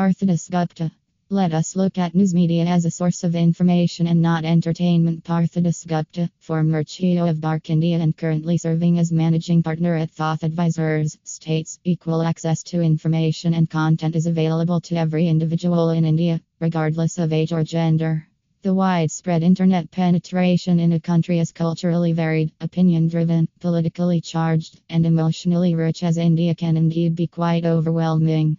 Partho Dasgupta. Let us look at news media as a source of information and not entertainment. Partho Dasgupta, former CEO of BARC India and currently serving as managing partner at Thoth Advisors, states equal access to information and content is available to every individual in India, regardless of age or gender. The widespread internet penetration in a country as culturally varied, opinion driven, politically charged, and emotionally rich as India can indeed be quite overwhelming.